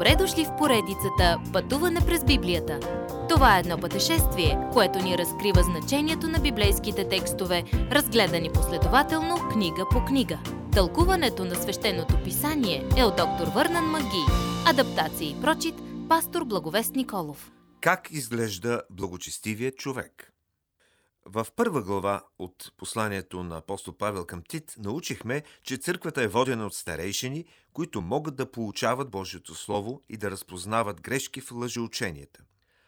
Добре дошли в поредицата Пътуване през Библията. Това е едно пътешествие, което ни разкрива значението на библейските текстове, разгледани последователно книга по книга. Тълкуването на свещеното писание е от доктор Върнан Маги. Адаптация и прочит, пастор Благовест Николов. Как изглежда благочестивия човек? В първа глава от посланието на апостол Павел към Тит научихме, че църквата е водена от старейшини, които могат да получават Божието Слово и да разпознават грешки в лъжеученията.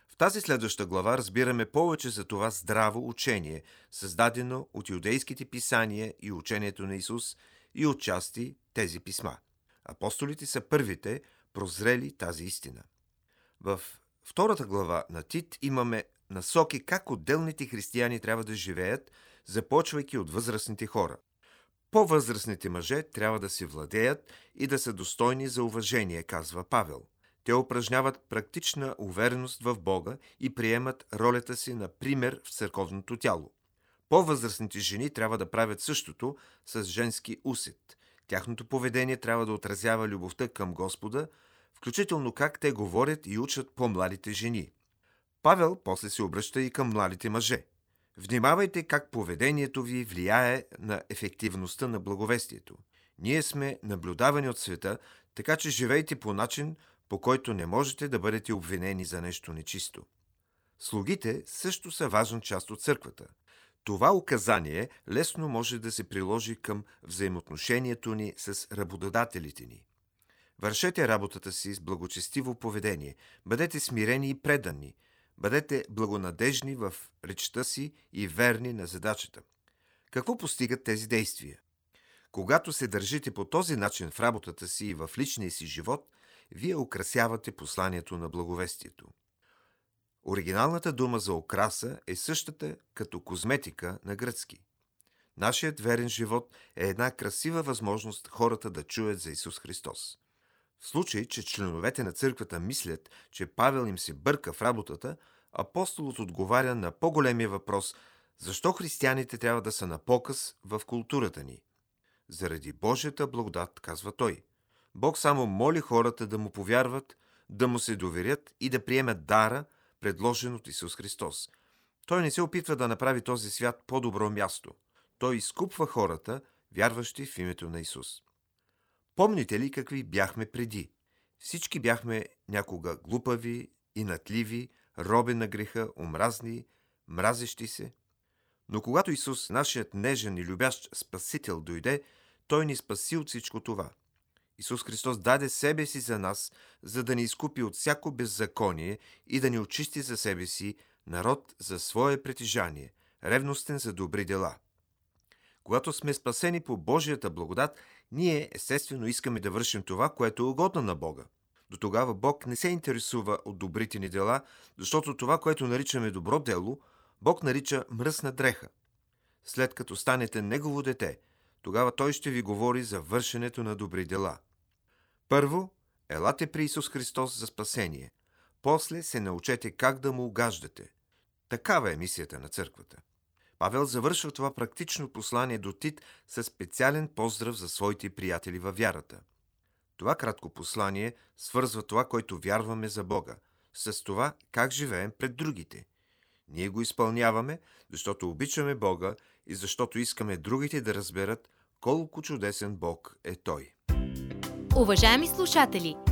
В тази следваща глава разбираме повече за това здраво учение, създадено от юдейските писания и учението на Исус и отчасти тези писма. Апостолите са първите, прозрели тази истина. В втората глава на Тит имаме насоки как отделните християни трябва да живеят, започвайки от възрастните хора. По-възрастните мъже трябва да се владеят и да са достойни за уважение, казва Павел. Те упражняват практична увереност в Бога и приемат ролята си на пример в църковното тяло. По-възрастните жени трябва да правят същото с женски усет. Тяхното поведение трябва да отразява любовта към Господа, включително как те говорят и учат по-младите жени. Павел после се обръща и към младите мъже. Внимавайте как поведението ви влияе на ефективността на благовестието. Ние сме наблюдавани от света, така че живейте по начин, по който не можете да бъдете обвинени за нещо нечисто. Слугите също са важна част от църквата. Това указание лесно може да се приложи към взаимоотношението ни с работодателите ни. Вършете работата си с благочестиво поведение, бъдете смирени и предани – Бъдете благонадежни в речта си и верни на задачата. Какво постигат тези действия? Когато се държите по този начин в работата си и в личния си живот, вие украсявате посланието на благовестието. Оригиналната дума за окраса е същата като козметика на гръцки. Нашият верен живот е една красива възможност хората да чуят за Исус Христос. В случай, че членовете на църквата мислят, че Павел им се бърка в работата, апостолът отговаря на по-големия въпрос защо християните трябва да са на показ в културата ни. Заради Божията благодат, казва той. Бог само моли хората да му повярват, да му се доверят и да приемат дара, предложен от Исус Христос. Той не се опитва да направи този свят по-добро място. Той изкупва хората, вярващи в името на Исус. Помните ли какви бяхме преди? Всички бяхме някога глупави и натливи, роби на греха, омразни, мразещи се. Но когато Исус, нашият нежен и любящ Спасител, дойде, Той ни спаси от всичко това. Исус Христос даде себе си за нас, за да ни изкупи от всяко беззаконие и да ни очисти за себе си народ за свое притежание, ревностен за добри дела. Когато сме спасени по Божията благодат, ние естествено искаме да вършим това, което е угодно на Бога. До тогава Бог не се интересува от добрите ни дела, защото това, което наричаме добро дело, Бог нарича мръсна дреха. След като станете Негово дете, тогава Той ще ви говори за вършенето на добри дела. Първо, елате при Исус Христос за спасение. После се научете как да му угаждате. Такава е мисията на църквата. Павел завършва това практично послание до Тит със специален поздрав за своите приятели във вярата – това кратко послание свързва това, което вярваме за Бога, с това как живеем пред другите. Ние го изпълняваме, защото обичаме Бога и защото искаме другите да разберат колко чудесен Бог е Той. Уважаеми слушатели!